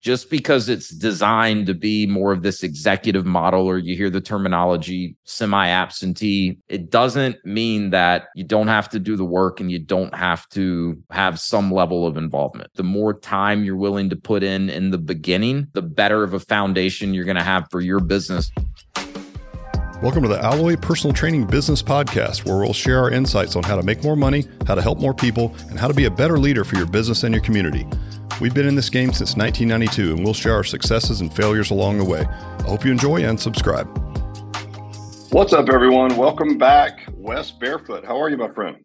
just because it's designed to be more of this executive model or you hear the terminology semi absentee, it doesn't mean that you don't have to do the work and you don't have to have some level of involvement. The more time you're willing to put in in the beginning, the better of a foundation you're going to have for your business. Welcome to the Alloy Personal Training Business Podcast, where we'll share our insights on how to make more money, how to help more people, and how to be a better leader for your business and your community. We've been in this game since 1992 and we'll share our successes and failures along the way. I hope you enjoy and subscribe. What's up, everyone? Welcome back. Wes Barefoot. How are you, my friend?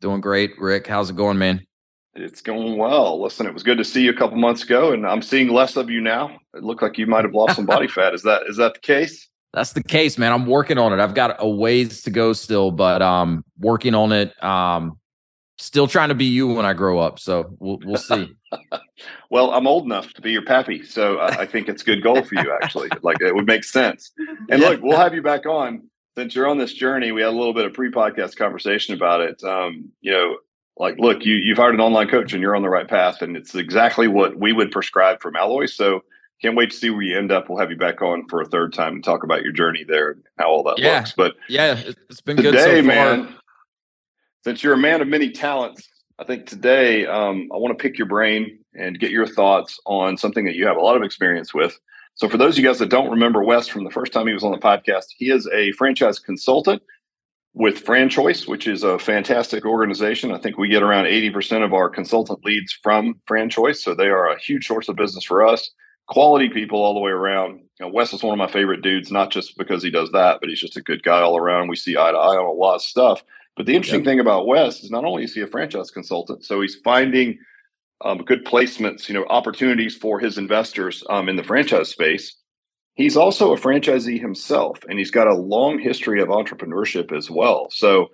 Doing great, Rick. How's it going, man? It's going well. Listen, it was good to see you a couple months ago, and I'm seeing less of you now. It looked like you might have lost some body fat. Is that is that the case? That's the case, man. I'm working on it. I've got a ways to go still, but um working on it. Um still trying to be you when I grow up. So we'll we'll see. Well, I'm old enough to be your pappy, so I, I think it's a good goal for you. Actually, like it would make sense. And yeah. look, we'll have you back on since you're on this journey. We had a little bit of pre-podcast conversation about it. Um, you know, like, look, you you've hired an online coach, and you're on the right path, and it's exactly what we would prescribe from Alloy. So. Can't wait to see where you end up. We'll have you back on for a third time and talk about your journey there and how all that yeah. looks. But yeah, it's been today, good so man since you're a man of many talents, I think today um, I want to pick your brain and get your thoughts on something that you have a lot of experience with. So, for those of you guys that don't remember Wes from the first time he was on the podcast, he is a franchise consultant with FranChoice, which is a fantastic organization. I think we get around 80% of our consultant leads from FranChoice. So, they are a huge source of business for us. Quality people all the way around. You know, Wes is one of my favorite dudes, not just because he does that, but he's just a good guy all around. We see eye to eye on a lot of stuff. But the interesting yep. thing about Wes is not only is he a franchise consultant, so he's finding um, good placements, you know, opportunities for his investors um, in the franchise space. He's also a franchisee himself, and he's got a long history of entrepreneurship as well. So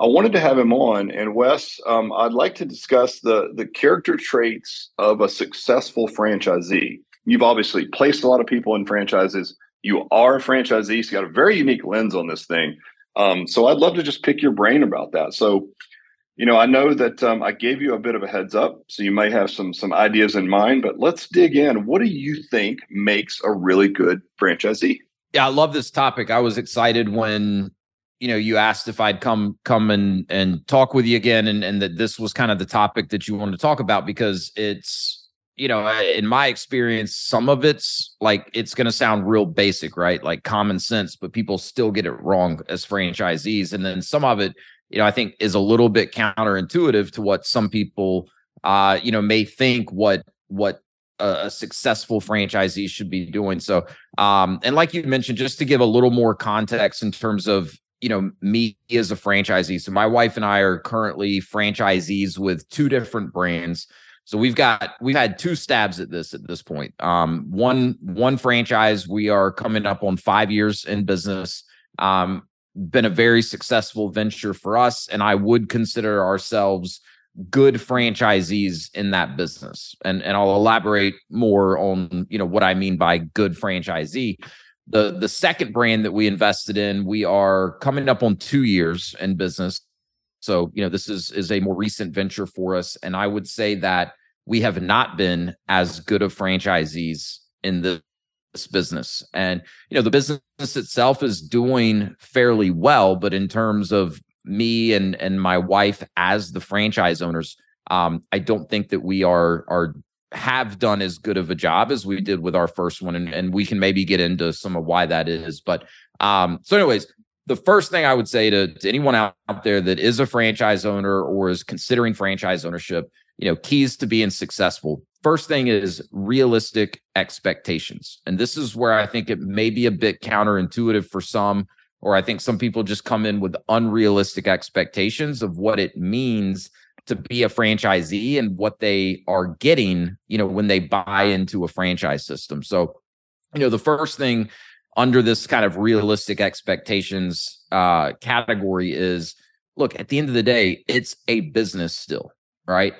I wanted to have him on. And Wes, um, I'd like to discuss the the character traits of a successful franchisee. You've obviously placed a lot of people in franchises. You are a franchisee, so you got a very unique lens on this thing. Um, so I'd love to just pick your brain about that. So, you know, I know that um, I gave you a bit of a heads up, so you may have some some ideas in mind. But let's dig in. What do you think makes a really good franchisee? Yeah, I love this topic. I was excited when you know you asked if I'd come come and and talk with you again, and and that this was kind of the topic that you wanted to talk about because it's you know, in my experience, some of it's like it's going to sound real basic, right? Like common sense, but people still get it wrong as franchisees. And then some of it, you know, I think is a little bit counterintuitive to what some people, uh, you know, may think what what a, successful franchisee should be doing. So, um, and like you mentioned, just to give a little more context in terms of you know me as a franchisee. So my wife and I are currently franchisees with two different brands. So we've got we've had two stabs at this at this point. Um, one one franchise we are coming up on five years in business. Um, been a very successful venture for us, and I would consider ourselves good franchisees in that business. And and I'll elaborate more on you know what I mean by good franchisee. The the second brand that we invested in, we are coming up on two years in business. So, you know, this is is a more recent venture for us and I would say that we have not been as good of franchisees in this business. And you know, the business itself is doing fairly well, but in terms of me and and my wife as the franchise owners, um, I don't think that we are are have done as good of a job as we did with our first one and, and we can maybe get into some of why that is but um so anyways the first thing I would say to, to anyone out, out there that is a franchise owner or is considering franchise ownership, you know, keys to being successful. First thing is realistic expectations. And this is where I think it may be a bit counterintuitive for some, or I think some people just come in with unrealistic expectations of what it means to be a franchisee and what they are getting, you know, when they buy into a franchise system. So, you know, the first thing under this kind of realistic expectations uh, category is look at the end of the day it's a business still right?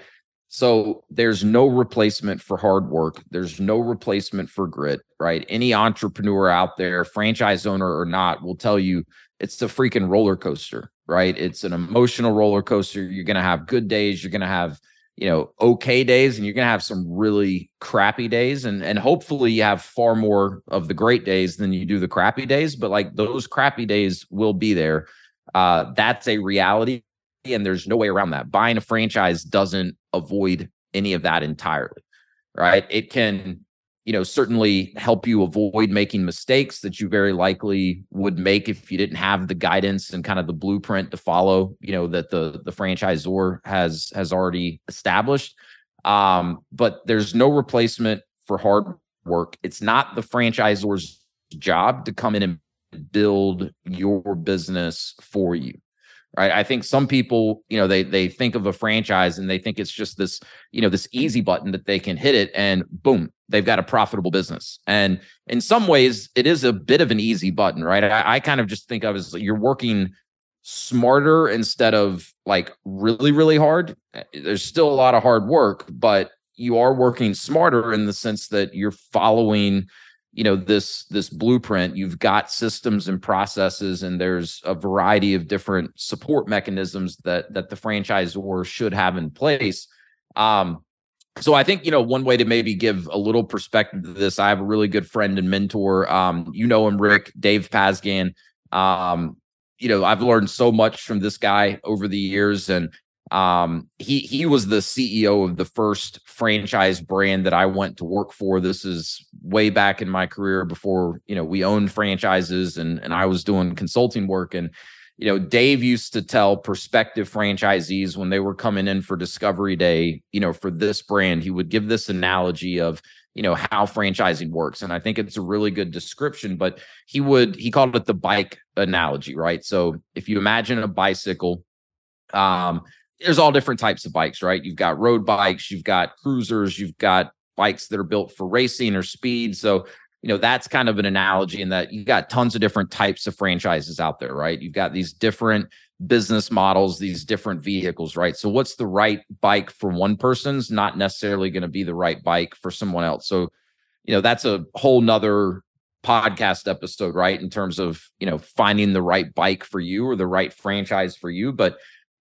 So there's no replacement for hard work. There's no replacement for grit right? Any entrepreneur out there franchise owner or not will tell you it's a freaking roller coaster right? It's an emotional roller coaster. You're going to have good days. You're going to have you know okay days and you're going to have some really crappy days and and hopefully you have far more of the great days than you do the crappy days but like those crappy days will be there. Uh that's a reality and there's no way around that. Buying a franchise doesn't avoid any of that entirely right? It can you know certainly help you avoid making mistakes that you very likely would make if you didn't have the guidance and kind of the blueprint to follow you know that the the franchisor has has already established. Um but there's no replacement for hard work. It's not the franchisor's job to come in and build your business for you right? I think some people you know they they think of a franchise and they think it's just this you know this easy button that they can hit it and boom they've got a profitable business. And in some ways it is a bit of an easy button right? I, I kind of just think of as you're working smarter instead of like really really hard. There's still a lot of hard work but you are working smarter in the sense that you're following you know this this blueprint. You've got systems and processes and there's a variety of different support mechanisms that that the franchisor should have in place. Um so i think you know one way to maybe give a little perspective to this i have a really good friend and mentor um you know him rick dave pasgan um you know i've learned so much from this guy over the years and um he he was the ceo of the first franchise brand that i went to work for. This is way back in my career before you know we owned franchises and and i was doing consulting work and you know dave used to tell prospective franchisees when they were coming in for discovery day you know for this brand he would give this analogy of you know how franchising works and i think it's a really good description but he would he called it the bike analogy right so if you imagine a bicycle um there's all different types of bikes, right? You've got road bikes, you've got cruisers, you've got bikes that are built for racing or speed. So, you know, that's kind of an analogy in that you've got tons of different types of franchises out there, right? You've got these different business models, these different vehicles, right? So, what's the right bike for one person's not necessarily going to be the right bike for someone else. So, you know, that's a whole nother podcast episode, right? In terms of, you know, finding the right bike for you or the right franchise for you. But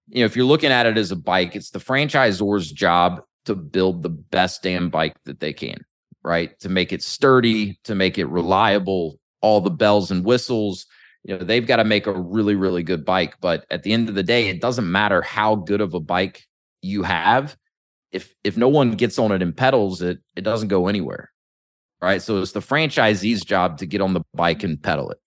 you know, if you're looking at it as a bike, it's the franchisor's job to build the best damn bike that they can, right? To make it sturdy, to make it reliable, all the bells and whistles. You know, they've got to make a really, really good bike. But at the end of the day, it doesn't matter how good of a bike you have. If if no one gets on it and pedals it, it doesn't go anywhere. Right. So it's the franchisee's job to get on the bike and pedal it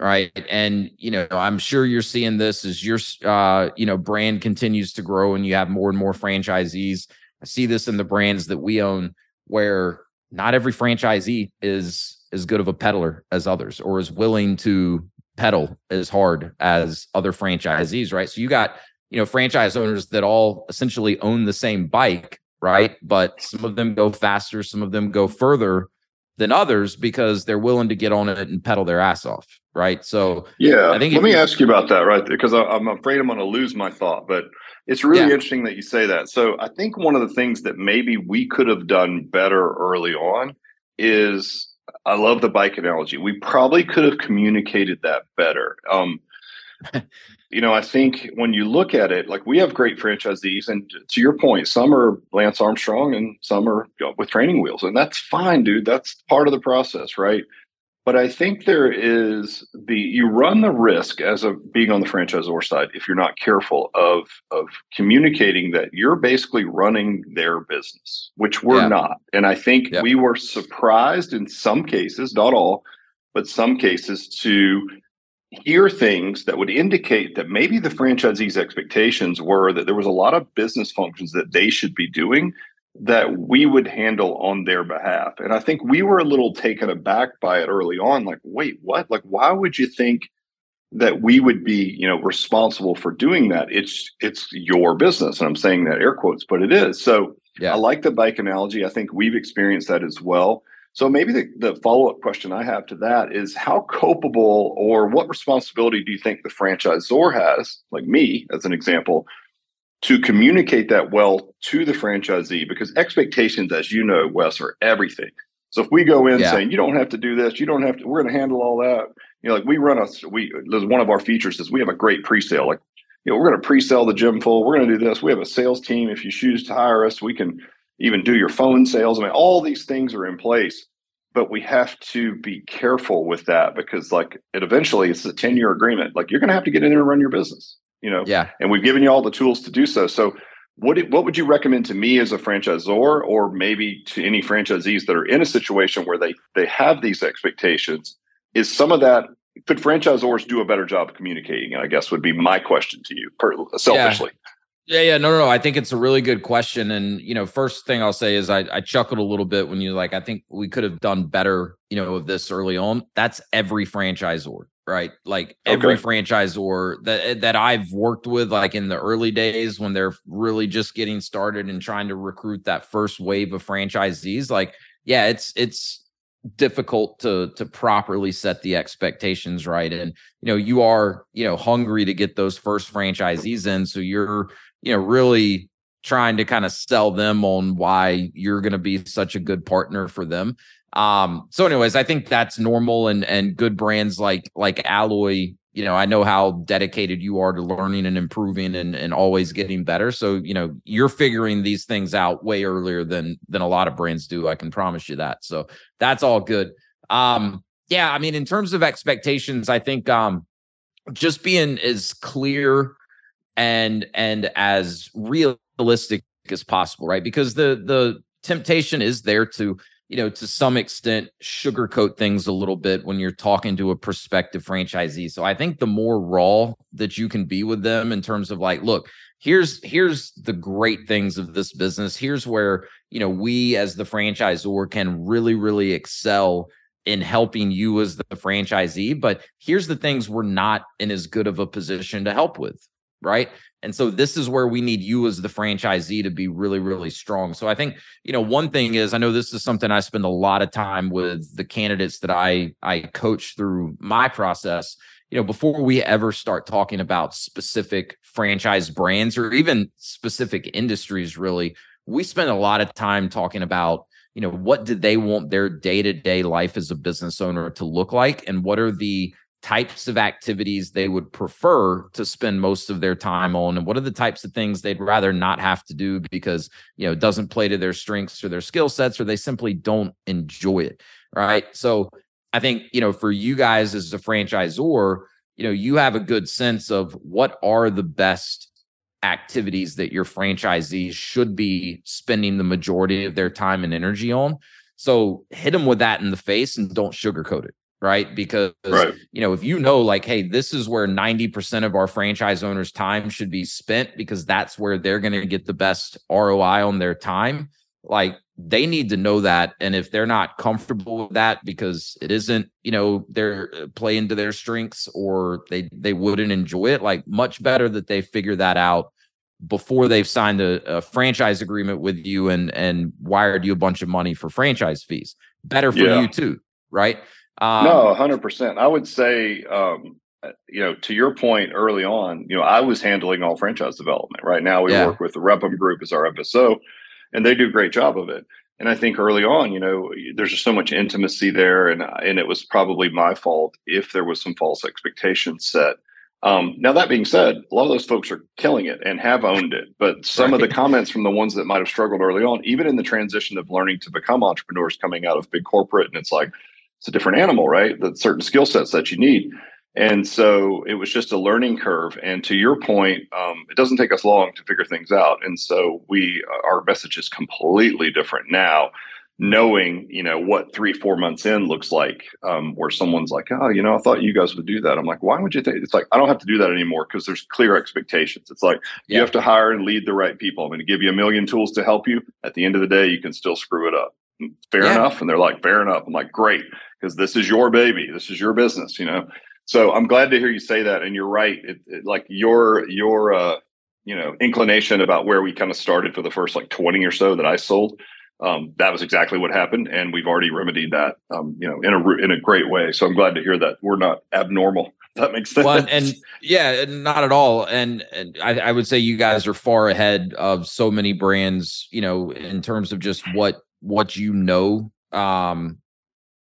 right and you know i'm sure you're seeing this as your uh you know brand continues to grow and you have more and more franchisees i see this in the brands that we own where not every franchisee is as good of a peddler as others or is willing to pedal as hard as other franchisees right so you got you know franchise owners that all essentially own the same bike right but some of them go faster some of them go further than others because they're willing to get on it and pedal their ass off right? So yeah, I think let me ask you about that, right? Because I, am afraid I'm going to lose my thought, but it's really yeah. interesting that you say that. So I think one of the things that maybe we could have done better early on is I love the bike analogy. We probably could have communicated that better. Um, you know, I think when you look at it, like we have great franchisees, and to your point, some are Lance Armstrong and some are with training wheels, and that's fine, dude. That's part of the process, right? But I think there is the you run the risk as a being on the franchisor side if you're not careful of of communicating that you're basically running their business, which we're yeah. not. And I think we were surprised in some cases, not all, but some cases to hear things that would indicate that maybe the franchisee's expectations were that there was a lot of business functions that they should be doing that we would handle on their behalf. And I think we were a little taken aback by it early on like, wait, what? Like why would you think that we would be, you know, responsible for doing that? It's it's your business and I'm saying that air quotes, but it is. So yeah. I like the bike analogy. I think we've experienced that as well. So maybe the, the follow-up question I have to that is how culpable or what responsibility do you think the franchisor has, like me as an example, to communicate that well to the franchisee because expectations, as you know, Wes, are everything. So if we go in yeah. saying you don't have to do this, you don't have to, we're going to handle all that. You know, like we run a we one of our features is we have a great pre-sale. Like you know, we're going to pre-sell the gym full. We're going to do this. We have a sales team. If you choose to hire us, we can even do your phone sales. I mean, all these things are in place, but we have to be careful with that because, like, it eventually it's a ten-year agreement. Like, you're going to have to get in there and run your business. You know, yeah. And we've given you all the tools to do so. So what what would you recommend to me as a franchisor or maybe to any franchisees that are in a situation where they they have these expectations? Is some of that could franchisors do a better job of communicating i guess would be my question to you per, selfishly. Yeah. yeah yeah. No, no no. I think it's a really good question. And you know first thing i'll say is I, I chuckled a little bit when you like i think we could have done better you know of this early on. That's every franchisor right? Like every okay. franchisor that that I've worked with, like in the early days when they're really just getting started and trying to recruit that first wave of franchisees, like yeah, it's it's difficult to to properly set the expectations right and you know you are you know hungry to get those first franchisees in so you're you know really trying to kind of sell them on why you're going to be such a good partner for them um, so anyways, I think that's normal and and good brands like like Alloy, you know, I know how dedicated you are to learning and improving and and always getting better. So, you know, you're figuring these things out way earlier than than a lot of brands do. I can promise you that. So that's all good. Um, yeah, I mean, in terms of expectations, I think um just being as clear and and as realistic as possible, right? Because the the temptation is there to you know, to some extent, sugarcoat things a little bit when you're talking to a prospective franchisee. So I think the more raw that you can be with them in terms of like, look, here's here's the great things of this business. Here's where you know we as the franchisor can really really excel in helping you as the franchisee. But here's the things we're not in as good of a position to help with, right? And so this is where we need you as the franchisee to be really, really strong. So I think, you know, one thing is I know this is something I spend a lot of time with the candidates that I I coach through my process. You know, before we ever start talking about specific franchise brands or even specific industries, really, we spend a lot of time talking about you know what do they want their day-to-day life as a business owner to look like and what are the types of activities they would prefer to spend most of their time on and what are the types of things they'd rather not have to do because you know it doesn't play to their strengths or their skill sets or they simply don't enjoy it right? So i think you know for you guys as a franchisor you know you have a good sense of what are the best activities that your franchisees should be spending the majority of their time and energy on. So hit them with that in the face and don't sugarcoat it right? Because right. you know, if you know like hey, this is where 90% of our franchise owners time should be spent because that's where they're going to get the best ROI on their time, like they need to know that and if they're not comfortable with that because it isn't, you know, they're uh, playing to their strengths or they they wouldn't enjoy it, like much better that they figure that out before they've signed a, a franchise agreement with you and and wired you a bunch of money for franchise fees. Better for yeah. you too, right? Um, no, hundred percent. I would say, um, uh, you know, to your point early on, you know, I was handling all franchise development. Right now, we yeah. work with the Repum Group as our FSO, and they do a great job of it. And I think early on, you know, there's just so much intimacy there, and and it was probably my fault if there was some false expectations set. Um, now that being said, a lot of those folks are killing it and have owned it. But some right. of the comments from the ones that might have struggled early on, even in the transition of learning to become entrepreneurs coming out of big corporate, and it's like, it's a different animal, right? The certain skill sets that you need. And so it was just a learning curve. And to your point, um, it doesn't take us long to figure things out. And so we, uh, our message is completely different now, knowing, you know, what three, four months in looks like, um, where someone's like, oh, you know, I thought you guys would do that. I'm like, why would you think? It's like, I don't have to do that anymore because there's clear expectations. It's like, yeah. you have to hire and lead the right people. I'm going to give you a million tools to help you. At the end of the day, you can still screw it up. Fair yeah. enough. And they're like, fair enough. I'm like, great because this is your baby. This is your business, you know. So I'm glad to hear you say that, and you're right. It, it, like your your uh, you know inclination about where we kind of started for the first like 20 or so that I sold. Um, that was exactly what happened, and we've already remedied that, um, you know, in a in a great way. So I'm glad to hear that we're not abnormal. That makes sense. Well, and yeah, not at all. And, and I, I would say you guys are far ahead of so many brands, you know, in terms of just what what you know um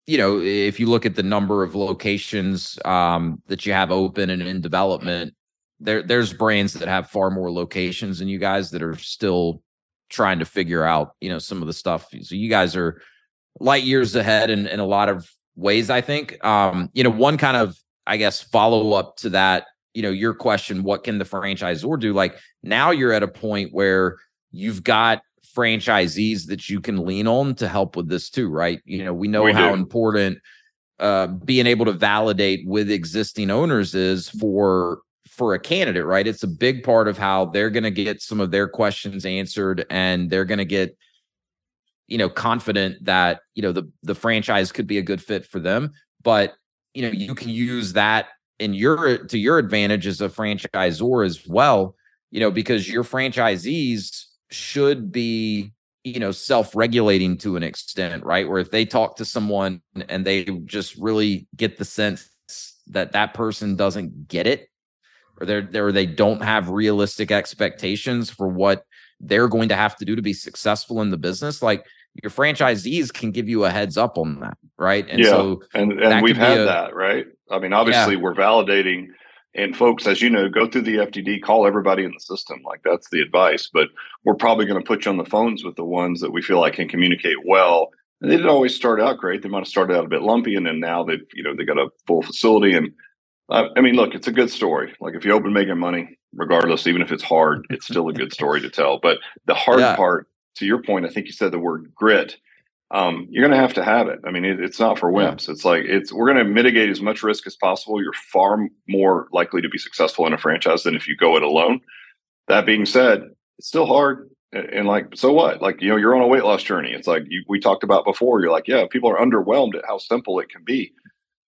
you know, if you look at the number of locations um, that you have open and in development, there there's brands that have far more locations than you guys that are still trying to figure out, you know, some of the stuff. So you guys are light years ahead in, in a lot of ways, I think. Um, you know, one kind of, I guess, follow up to that, you know, your question, what can the franchisor do? Like now you're at a point where you've got franchisees that you can lean on to help with this too, right? You know, we know we how do. important uh, being able to validate with existing owners is for for a candidate, right? It's a big part of how they're going to get some of their questions answered and they're going to get you know confident that you know the the franchise could be a good fit for them, but you know you can use that in your to your advantage as a franchisor as well, you know, because your franchisees should be you know self-regulating to an extent right where if they talk to someone and they just really get the sense that that person doesn't get it or they're, or they don't have realistic expectations for what they're going to have to do to be successful in the business like your franchisees can give you a heads up on that right and yeah. so and, and we've had a, that right i mean obviously yeah. we're validating and folks as you know go through the FDD call everybody in the system like that's the advice but we're probably going to put you on the phones with the ones that we feel like can communicate well and they didn't always start out great they might have started out a bit lumpy and then now they've you know they got a full facility and uh, I mean, look, it's a good story. Like if you open making money, regardless, even if it's hard, it's still a good story to tell. But the hard yeah. part, to your point, I think you said the word grit. Um, you're going to have to have it. I mean, it, it's not for wimps. It's like it's we're going to mitigate as much risk as possible. You're far more likely to be successful in a franchise than if you go it alone. That being said, it's still hard. And, and like, so what? Like, you know, you're on a weight loss journey. It's like you, we talked about before. You're like, yeah, people are underwhelmed at how simple it can be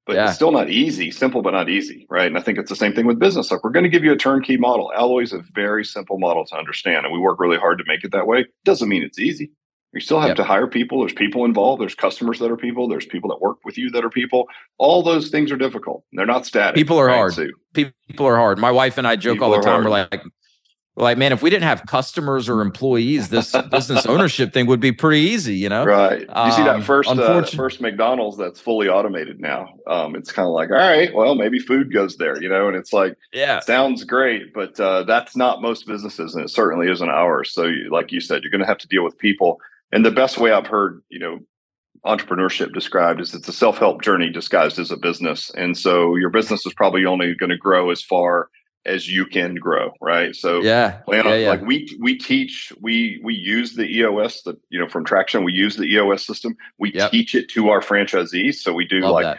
but yeah. it's still not easy, simple but not easy, right? And I think it's the same thing with business. Like we're going to give you a turnkey model. Alloy is a very simple model to understand, and we work really hard to make it that way. Doesn't mean it's easy. You still have yep. to hire people. There's people involved. There's customers that are people. There's people that work with you that are people. All those things are difficult. They're not static. People are right? hard. So, people are hard. My wife and I joke all the time. We're like, like, man, if we didn't have customers or employees, this business ownership thing would be pretty easy, you know? Right. You see that um, first uh, first McDonald's that's fully automated now. Um, it's kind of like, all right, well, maybe food goes there, you know, and it's like, yeah, sounds great, but uh, that's not most businesses, and it certainly isn't ours. So, you, like you said, you're going to have to deal with people, and the best way I've heard, you know, entrepreneurship described is it's a self-help journey disguised as a business, and so your business is probably only going to grow as far as you can grow right? So yeah, yeah, on, yeah, like we we teach we we use the eos the you know from traction we use the eos system. We yep. teach it to our franchisees. So we do Love like that.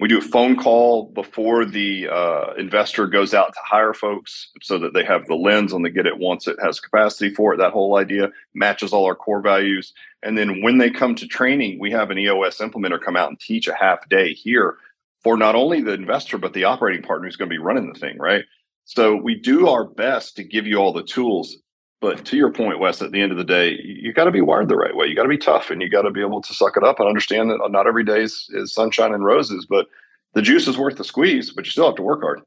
We do a phone call before the uh, investor goes out to hire folks so that they have the lens on the get it once it has capacity for it that whole idea matches all our core values and then when they come to training we have an eos implementer come out and teach a half day here for not only the investor but the operating partner who's going to be running the thing right so we do our best to give you all the tools. But to your point, Wes, at the end of the day, you got to be wired the right way. You got to be tough and you got to be able to suck it up and understand that not every day is, is sunshine and roses, but the juice is worth the squeeze, but you still have to work hard.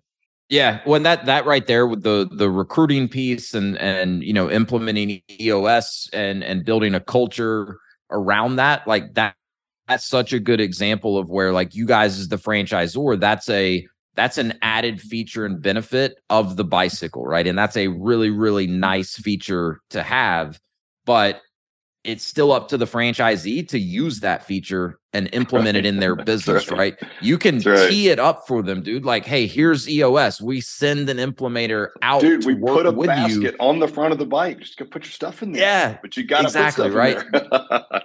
Yeah, when that that right there with the the recruiting piece and and you know implementing EOS and and building a culture around that, like that that's such a good example of where like you guys as the franchisor, that's a that's an added feature and benefit of the bicycle, right? And that's a really, really nice feature to have. But it's still up to the franchisee to use that feature and implement it in their business, right. right. You can right. tee it up for them, dude. Like, hey, here's EOS. We send an implementer out. Dude, we put a basket you. on the front of the bike. Just go put your stuff in there. Yeah, but you got to exactly right.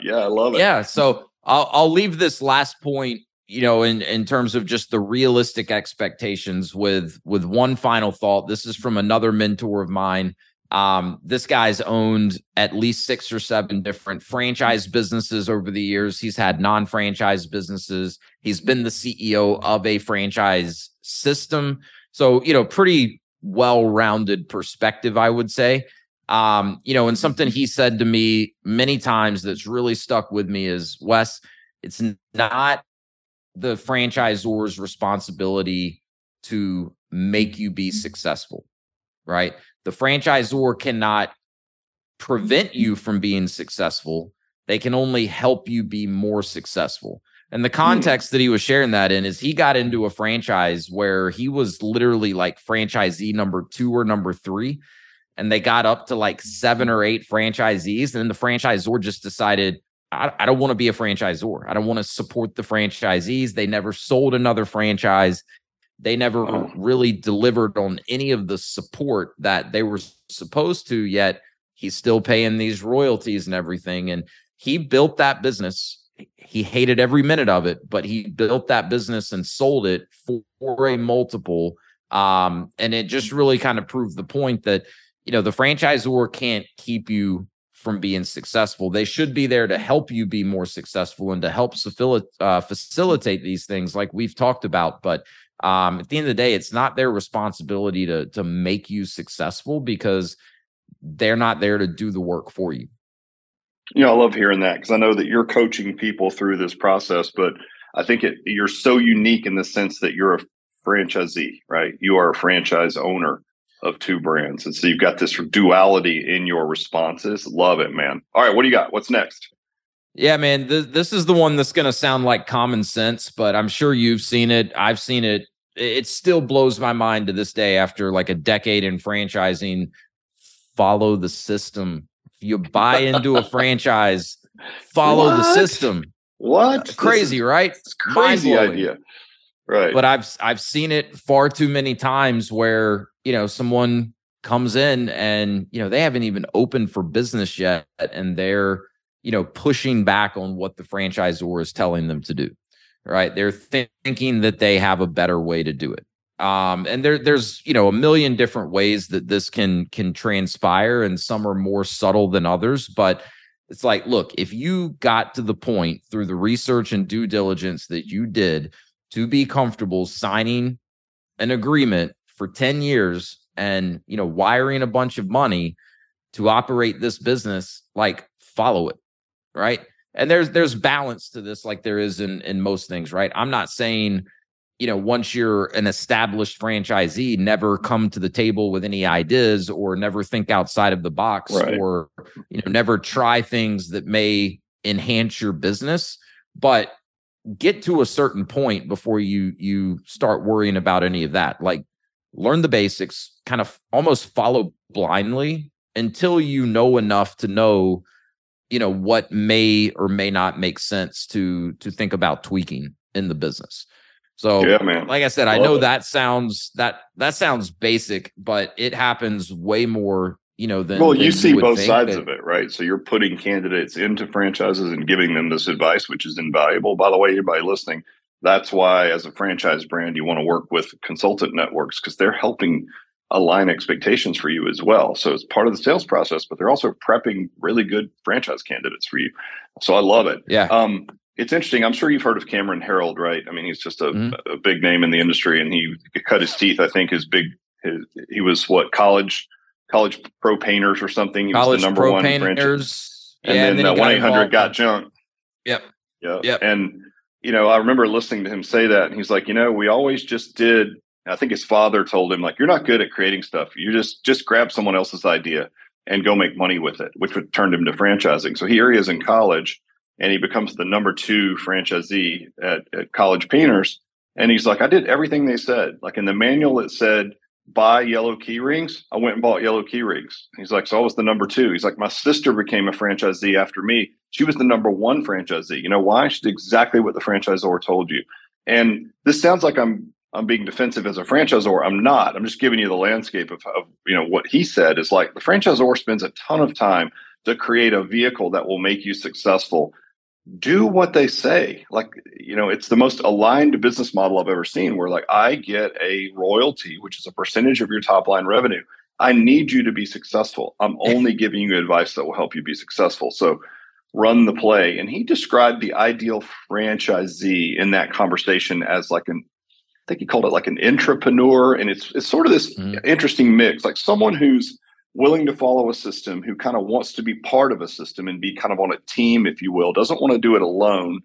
yeah, I love it. Yeah, so I'll I'll leave this last point you know in in terms of just the realistic expectations with with one final thought this is from another mentor of mine. Um this guy's owned at least six or seven different franchise businesses over the years. He's had non-franchise businesses. He's been the ceo of a franchise system. So you know pretty well-rounded perspective i would say. Um you know and something he said to me many times that's really stuck with me is wes it's not the franchisor's responsibility to make you be mm-hmm. successful, right? The franchisor cannot prevent you mm-hmm. from being successful. They can only help you be more successful. And the hmm. context that he was sharing that in is he got into a franchise where he was literally like franchisee number two or number three. And they got up to like seven mm-hmm. or eight franchisees. And then the franchisor just decided, I, I don't want to be a franchisor. I don't want to support the franchisees. They never sold another franchise. They never oh. really delivered on any of the support that they were supposed to, yet he's still paying these royalties and everything. And he built that business. He hated every minute of it, but he built that business and sold it for, for a multiple. Um, and it just really kind of proved the point that, you know, the franchisor can't keep you from being successful. They should be there to help you be more successful and to help uh, facilitate these things like we've talked about. But um, at the end of the day, it's not their responsibility to to make you successful because they're not there to do the work for you. You know, I love hearing that because I know that you're coaching people through this process, but I think it, you're so unique in the sense that you're a franchisee, right? You are a franchise owner of two brands. And so you've got this duality in your responses. Love it, man. All right, what do you got? What's next? Yeah, man, th- this is the one that's going to sound like common sense, but I'm sure you've seen it. I've seen it. It still blows my mind to this day after like a decade in franchising. Follow the system. If you buy into a franchise, follow what? the system. What? Uh, crazy, right? crazy idea. Right. But I've I've seen it far too many times where, you know, someone comes in and, you know, they haven't even opened for business yet and they're you know, pushing back on what the franchisor is telling them to do. Right. They're th- thinking that they have a better way to do it. Um, and there, there's you know a million different ways that this can can transpire, and some are more subtle than others. But it's like, look, if you got to the point through the research and due diligence that you did to be comfortable signing an agreement for 10 years and you know wiring a bunch of money to operate this business like follow it right? And there's there's balance to this, like there is in in most things, right? I'm not saying, you know, once you're an established franchisee, never come to the table with any ideas or never think outside of the box right. or you know, never try things that may enhance your business. But get to a certain point before you you start worrying about any of that. Like learn the basics, kind of almost follow blindly until you know enough to know you know what may or may not make sense to to think about tweaking in the business so yeah, man. like i said Love i know it. that sounds that that sounds basic but it happens way more you know than well than you see both sides that, of it right so you're putting candidates into franchises and giving them this advice which is invaluable by the way anybody listening that's why as a franchise brand you want to work with consultant networks because they're helping align expectations for you as well. So it's part of the sales process, but they're also prepping really good franchise candidates for you. So I love it. Yeah. Um, it's interesting. I'm sure you've heard of Cameron Herold right? I mean, he's just a, mm-hmm. a big name in the industry, and he cut his teeth. I think his big, his, he was what college, college pro painters or something. He college was the number pro one painters. And yeah, then, one eight hundred got junk. Yep. Yep. Yep. And you know, I remember listening to him say that, and he's like, you know, we always just did I think his father told him like, "You're not good at creating stuff. You just just grab someone else's idea and go make money with it," which would turned him to franchising. So here he is in college, and he becomes the number two franchisee at, at College Painters. And he's like, "I did everything they said. Like in the manual, it said." Buy yellow key rings. I went and bought yellow key rings. He's like, so I was the number two. He's like, my sister became a franchisee after me. She was the number one franchisee. You know why? She did exactly what the franchisor told you. And this sounds like I'm I'm being defensive as a franchisor. I'm not. I'm just giving you the landscape of, of you know what he said is like the franchisor spends a ton of time to create a vehicle that will make you successful. Do what they say. Like, you know, it's the most aligned business model I've ever seen where like I get a royalty, which is a percentage of your top line revenue. I need you to be successful. I'm only giving you advice that will help you be successful. So run the play. And he described the ideal franchisee in that conversation as like an I think he called it like an entrepreneur, and it's it's sort of this mm-hmm. interesting mix, like someone who's willing to follow a system, who kind of wants to be part of a system and be kind of on a team, if you will, doesn't want to do it alone.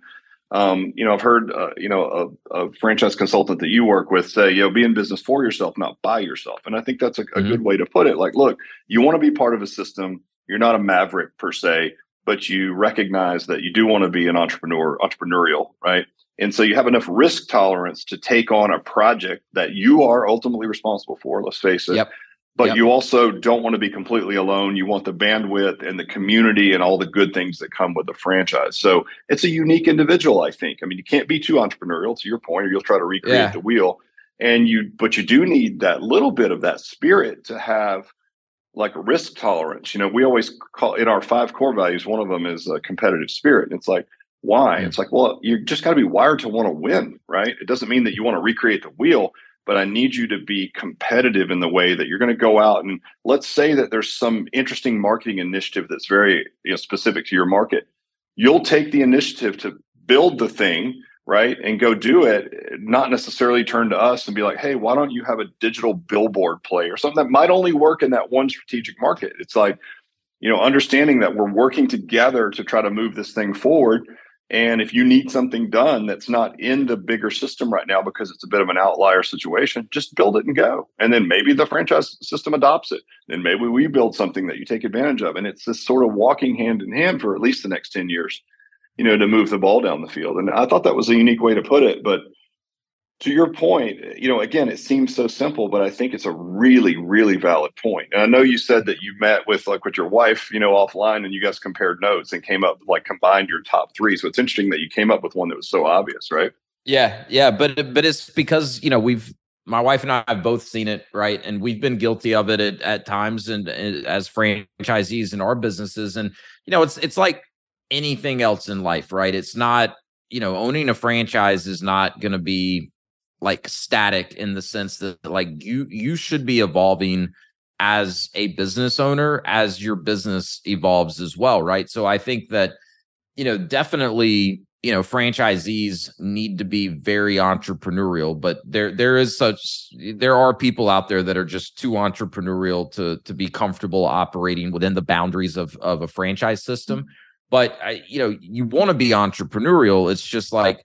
Um, you know, I've heard uh, you know a, a, franchise consultant that you work with say, you know, be in business for yourself, not by yourself, and I think that's a, a mm-hmm. good way to put it. Like, look, you want to be part of a system. You're not a maverick per se, but you recognize that you do want to be an entrepreneur, entrepreneurial, right? And so you have enough risk tolerance to take on a project that you are ultimately responsible for, let's face it. Yep. But Yep. you also don't want to be completely alone. You want the bandwidth and the community and all the good things that come with the franchise. So it's a unique individual, I think. I mean, you can't be too entrepreneurial to your point, or you'll try to recreate Yeah. the wheel. And you, but you do need that little bit of that spirit to have like risk tolerance. You know, we always call in our five core values, one of them is a competitive spirit. And it's like, why? Mm. It's like, well, you just got to be wired to want to win, right? It doesn't mean that you want to recreate the wheel, but I need you to be competitive in the way that you're going to go out and let's say that there's some interesting marketing initiative that's very you know, specific to your market. You'll take the initiative to build the thing, right? And go do it, not necessarily turn to us and be like, hey, why don't you have a digital billboard play or something that might only work in that one strategic market? It's like, you know, understanding that we're working together to try to move this thing forward. And if you need something done that's not in the bigger system right now because it's a bit of an outlier situation, just build it and go. And then maybe the franchise system adopts it. Then maybe we build something that you take advantage of. And it's this sort of walking hand in hand for at least the next 10 years, you know, to move the ball down the field. And I thought that was a unique way to put it. But to your point, you know, again, it seems so simple, but I think it's a really, really valid point. And I know you said that you met with like with your wife, you know, offline and you guys compared notes and came up like combined your top three. So it's interesting that you came up with one that was so obvious, right? Yeah, yeah, but but it's because you know we've my wife and I have both seen it, right, and we've been guilty of it at, at times, and, and as franchisees in our businesses, and you know it's it's like anything else in life, right? It's not you know owning a franchise is not going to be like static in the sense that like you you should be evolving as a business owner as your business evolves as well, right? So I think that you know definitely you know franchisees need to be very entrepreneurial but there there is such there are people out there that are just too entrepreneurial to to be comfortable operating within the boundaries of of a franchise system. Mm-hmm. But I, you know you want to be entrepreneurial. It's just like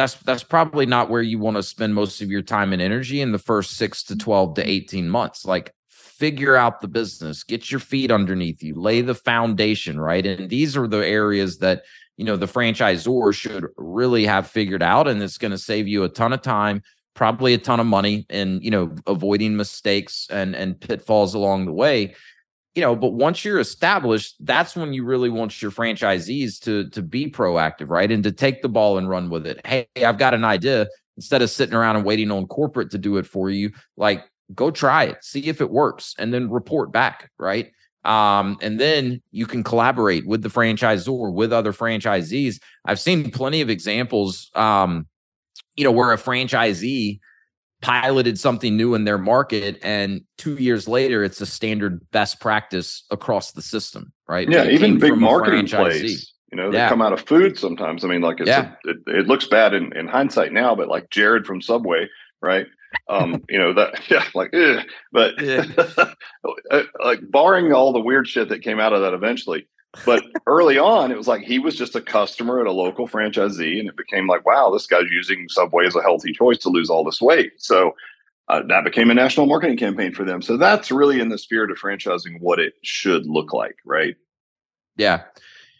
that's that's probably not where you want to spend most of your time and energy in the first 6 to 12 to 18 months. Like figure out the business get your feet underneath you lay the foundation right? And these are the areas that you know the franchisor should really have figured out and it's going to save you a ton of time probably a ton of money and you know avoiding mistakes and and pitfalls along the way you know but once you're established that's when you really want your franchisees to to be proactive right? And to take the ball and run with it. Hey i've got an idea. Instead of sitting around and waiting on corporate to do it for you like go try it see if it works and then report back right? Um, and then you can collaborate with the franchisor with other franchisees. I've seen plenty of examples um, you know where a franchisee piloted something new in their market and two years later it's a standard best practice across the system right Yeah, even big marketing plays. You know, they Yeah. come out of food sometimes. I mean, like it's Yeah. a, it, it looks bad in, in hindsight now, but like Jared from Subway, right? Um, you know that, yeah, like, ugh. but uh, like barring all the weird shit that came out of that eventually. But early on, it was like he was just a customer at a local franchisee, and it became like, wow, this guy's using Subway as a healthy choice to lose all this weight. So uh, that became a national marketing campaign for them. So that's really in the spirit of franchising what it should look like, right? Yeah.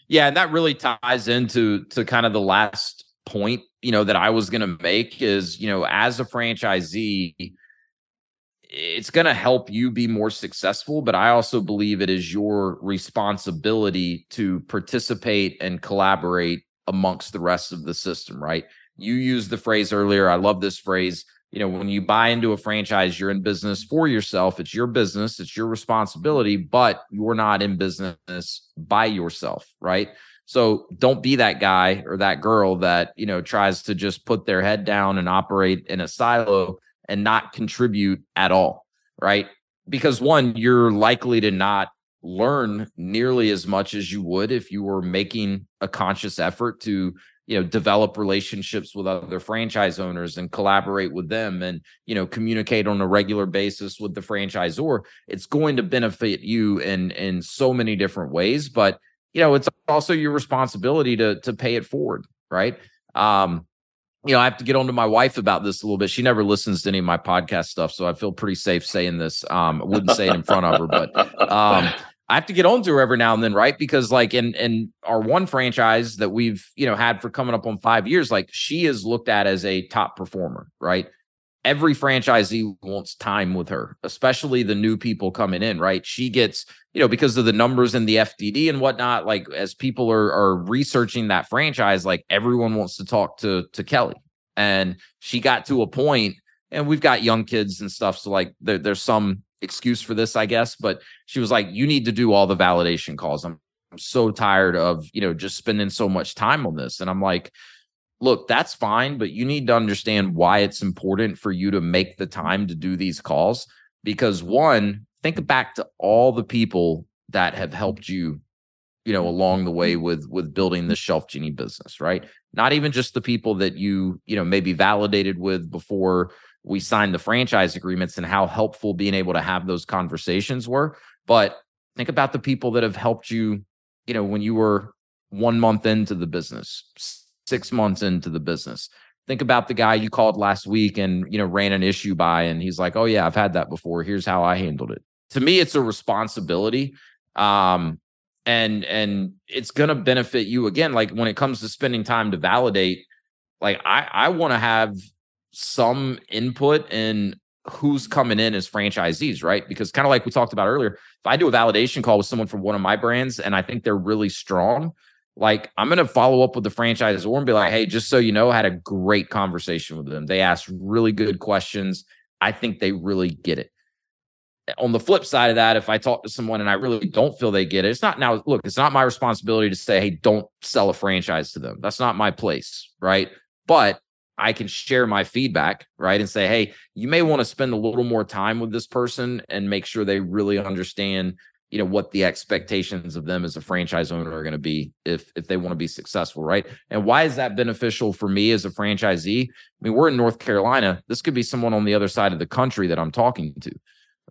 Yeah, and that really ties into to kind of the last point, you know, that I was going to make is, you know, as a franchisee, it's going to help you be more successful, but I also believe it is your responsibility to participate and collaborate amongst the rest of the system, right? You used the phrase earlier, I love this phrase, you know, when you buy into a franchise, you're in business for yourself. It's your business, it's your responsibility, but you're not in business by yourself, right? So don't be that guy or that girl that, you know, tries to just put their head down and operate in a silo and not contribute at all, right? Because one, you're likely to not learn nearly as much as you would if you were making a conscious effort to you know develop relationships with other franchise owners and collaborate with them and you know communicate on a regular basis with the franchisor it's going to benefit you in in so many different ways but you know it's also your responsibility to to pay it forward right um you know i have to get on to my wife about this a little bit she never listens to any of my podcast stuff so i feel pretty safe saying this um i wouldn't say it in front of her but um I have to get on to her every now and then, right? Because like in in our one franchise that we've you know had for coming up on five years, like she is looked at as a top performer, right? Every franchisee wants time with her, especially the new people coming in, right? She gets, you know, because of the numbers in the FDD and whatnot. Like as people are are researching that franchise, like everyone wants to talk to to Kelly, and she got to a point, and we've got young kids and stuff, so like there, there's some excuse for this, I guess. But she was like, you need to do all the validation calls. I'm, I'm so tired of, you know, just spending so much time on this. And I'm like, look, that's fine, but you need to understand why it's important for you to make the time to do these calls. Because one, think back to all the people that have helped you you know along the way with with building the ShelfGenie business right not even just the people that you you know maybe validated with before we signed the franchise agreements and how helpful being able to have those conversations were. But think about the people that have helped you, you know, when you were one month into the business, six months into the business. Think about the guy you called last week and, you know, ran an issue by, and he's like, oh, yeah, I've had that before. Here's how I handled it. To me, it's a responsibility. Um, and and it's gonna benefit you again. Like when it comes to spending time to validate, like I I want to have some input in who's coming in as franchisees, right? Because kind of like we talked about earlier, if I do a validation call with someone from one of my brands and I think they're really strong, like I'm going to follow up with the franchisor and be like, hey, just so you know, I had a great conversation with them. They asked really good questions. I think they really get it. On the flip side of that, if I talk to someone and I really don't feel they get it, it's not now, look, it's not my responsibility to say, hey, don't sell a franchise to them. That's not my place, right? But I can share my feedback, right? And say, hey, you may want to spend a little more time with this person and make sure they really understand, you know, what the expectations of them as a franchise owner are going to be if if they want to be successful, right? And why is that beneficial for me as a franchisee? I mean, we're in North Carolina. This could be someone on the other side of the country that I'm talking to.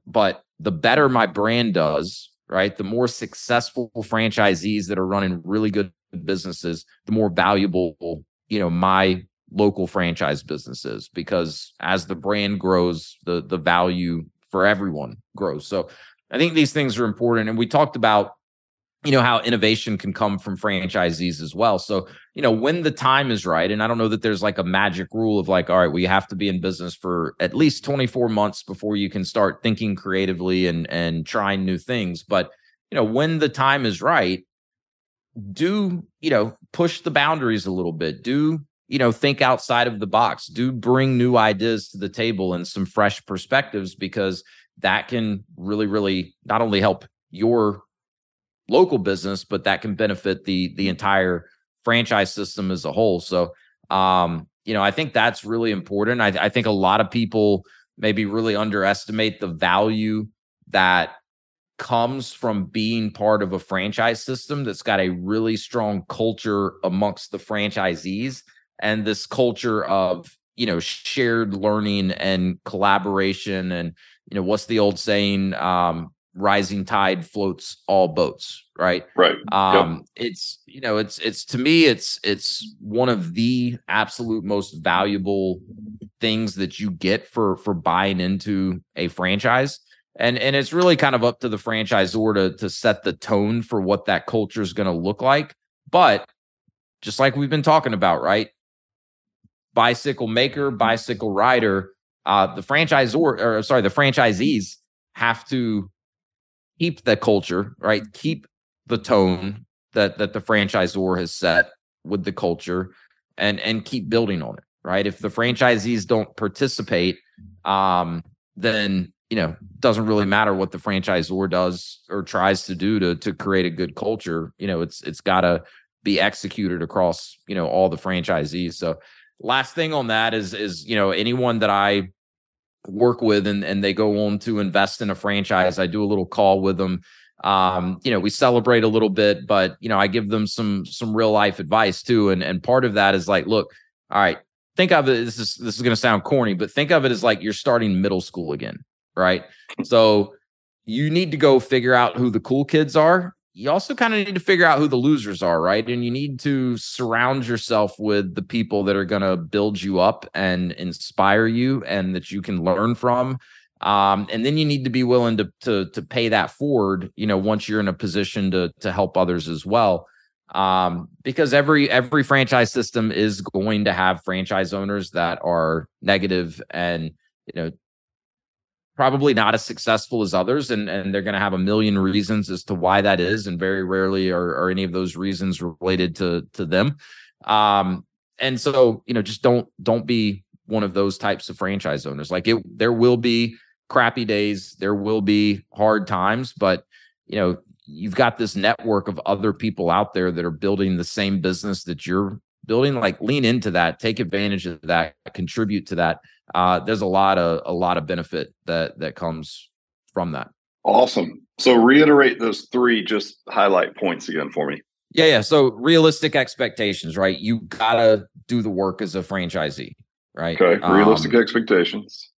But the better my brand does, right? The more successful franchisees that are running really good businesses, the more valuable, you know, my local franchise businesses because as the brand grows, the the value for everyone grows. So I think these things are important. And we talked about, you know, how innovation can come from franchisees as well. So, you know, when the time is right, and I don't know that there's like a magic rule of like, all right, we have to be in business for at least 24 months before you can start thinking creatively and and trying new things. But, you know, when the time is right, do, you know, push the boundaries a little bit. Do you know, think outside of the box, do bring new ideas to the table and some fresh perspectives because that can really, really not only help your local business, but that can benefit the the entire franchise system as a whole. So, um, you know, I think that's really important. I, I think a lot of people maybe really underestimate the value that comes from being part of a franchise system that's got a really strong culture amongst the franchisees and this culture of you know shared learning and collaboration and you know what's the old saying um rising tide floats all boats right? Right. Um yep. it's you know it's it's to me it's it's one of the absolute most valuable things that you get for for buying into a franchise. And and it's really kind of up to the franchisor to to set the tone for what that culture is going to look like. But just like we've been talking about right? Bicycle maker, bicycle rider, uh, the franchisor or sorry, the franchisees have to keep the culture, right? Keep the tone that that the franchisor has set with the culture and and keep building on it, right? If the franchisees don't participate, um, then you know, doesn't really matter what the franchisor does or tries to do to to create a good culture. You know, it's it's gotta be executed across, you know, all the franchisees. So last thing on that is is you know anyone that I work with and and they go on to invest in a franchise, I do a little call with them. Um, you know, we celebrate a little bit, but you know, I give them some some real life advice too. And and part of that is like, look, all right, think of it. This is this is going to sound corny, but think of it as like you're starting middle school again, right? So you need to go figure out who the cool kids are you also kind of need to figure out who the losers are, right? And you need to surround yourself with the people that are going to build you up and inspire you and that you can learn from. Um, and then you need to be willing to to to pay that forward, you know, once you're in a position to to help others as well. Um, because every every franchise system is going to have franchise owners that are negative and you know probably not as successful as others and and they're going to have a million reasons as to why that is and very rarely are, are any of those reasons related to to them. Um and so you know just don't don't be one of those types of franchise owners. Like it there will be crappy days there will be hard times but you know you've got this network of other people out there that are building the same business that you're building. Like lean into that take advantage of that contribute to that uh, there's a lot of a lot of benefit that that comes from that. Awesome. So reiterate those three just highlight points again for me. Yeah, yeah. So realistic expectations, right? You gotta do the work as a franchisee, right? Okay. Realistic um, expectations.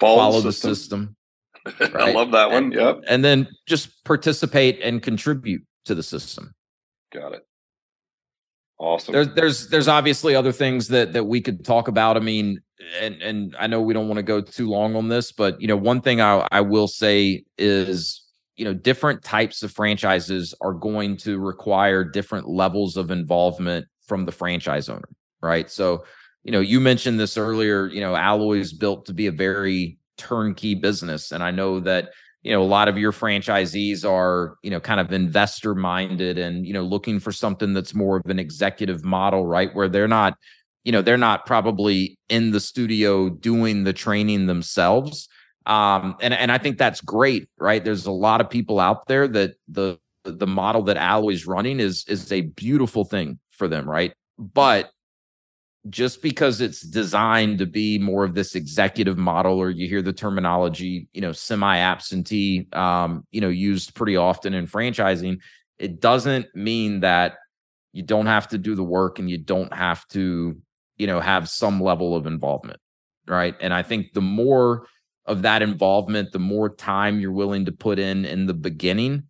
Follow, follow the system. The system right? I love that one. And, yep. And then just participate and contribute to the system. Got it. Awesome. There's there's there's obviously other things that that we could talk about. I mean, and and I know we don't want to go too long on this, but you know, one thing I I will say is you know different types of franchises are going to require different levels of involvement from the franchise owner, right? So, you know, you mentioned this earlier. You know, Alloy's built to be a very turnkey business, and I know that you know a lot of your franchisees are you know kind of investor minded and you know looking for something that's more of an executive model right where they're not you know they're not probably in the studio doing the training themselves. Um and and i think that's great right? There's a lot of people out there that the the model that alloy's running is is a beautiful thing for them right? But just because it's designed to be more of this executive model or you hear the terminology you know semi absentee um you know used pretty often in franchising it doesn't mean that you don't have to do the work and you don't have to you know have some level of involvement right and i think the more of that involvement the more time you're willing to put in in the beginning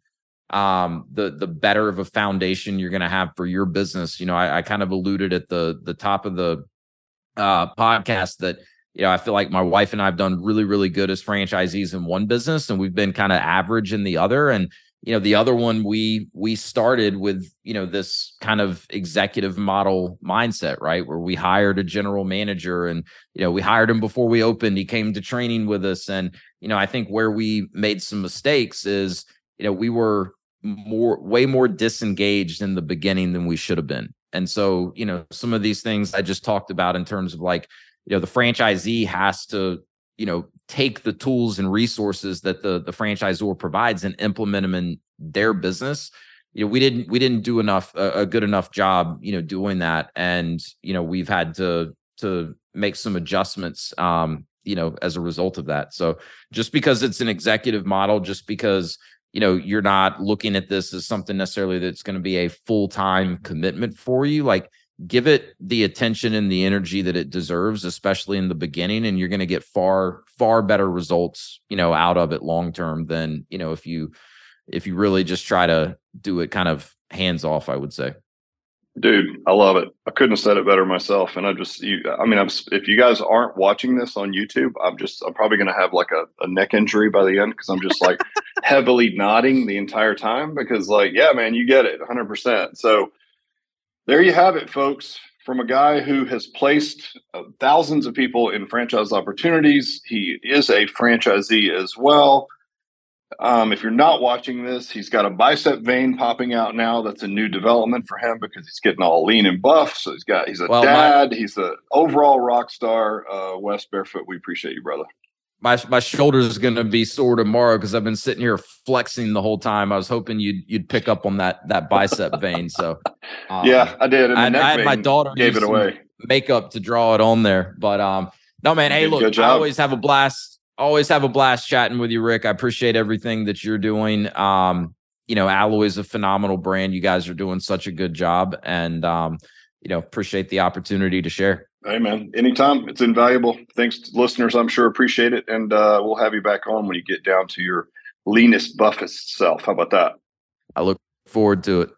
um, the the better of a foundation you're going to have for your business. You know, I, I, kind of alluded at the the top of the uh, podcast that you know I feel like my wife and I have done really really good as franchisees in one business, and we've been kind of average in the other. And you know, the other one we we started with you know this kind of executive model mindset, right, where we hired a general manager, and you know we hired him before we opened. He came to training with us, and you know I think where we made some mistakes is you know we were more way more disengaged in the beginning than we should have been. And so, you know, some of these things I just talked about in terms of like, you know, the franchisee has to, you know, take the tools and resources that the the franchisor provides and implement them in their business. You know, we didn't we didn't do enough a, a good enough job, you know, doing that, and you know, we've had to to make some adjustments, um, you know, as a result of that. So just because it's an executive model, just because you know you're not looking at this as something necessarily that's going to be a full-time commitment for you like give it the attention and the energy that it deserves especially in the beginning and you're going to get far far better results you know out of it long term than you know if you if you really just try to do it kind of hands off i would say Dude, I love it. I couldn't have said it better myself. And I just, you, I mean, I'm, if you guys aren't watching this on YouTube, I'm just, I'm probably going to have like a, a neck injury by the end because I'm just like heavily nodding the entire time because, like, yeah, man, you get it 100%. So there you have it, folks. From a guy who has placed uh, thousands of people in franchise opportunities, he is a franchisee as well. Um, if you're not watching this, he's got a bicep vein popping out now. That's a new development for him because he's getting all lean and buff. So he's got he's a well, dad. My, he's the overall rock star. Uh, Wes Barefoot, we appreciate you, brother. My my shoulder is going to be sore tomorrow because I've been sitting here flexing the whole time. I was hoping you'd you'd pick up on that that bicep vein. So um, yeah, I did. I, I, had my daughter gave it away makeup to draw it on there, but um, no man. Hey, look, I always have a blast always have a blast chatting with you, Rick. I appreciate everything that you're doing. Um, you know, Alloy is a phenomenal brand. You guys are doing such a good job, and um, you know, appreciate the opportunity to share. Hey man, anytime. It's invaluable. Thanks, listeners. I'm sure appreciate it, and uh, we'll have you back on when you get down to your leanest, buffest self. How about that? I look forward to it.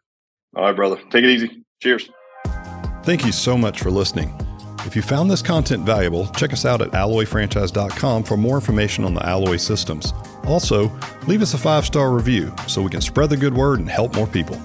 All right, brother. Take it easy. Cheers. Thank you so much for listening. If you found this content valuable, check us out at alloyfranchise.com for more information on the Alloy systems. Also, leave us a five star review so we can spread the good word and help more people.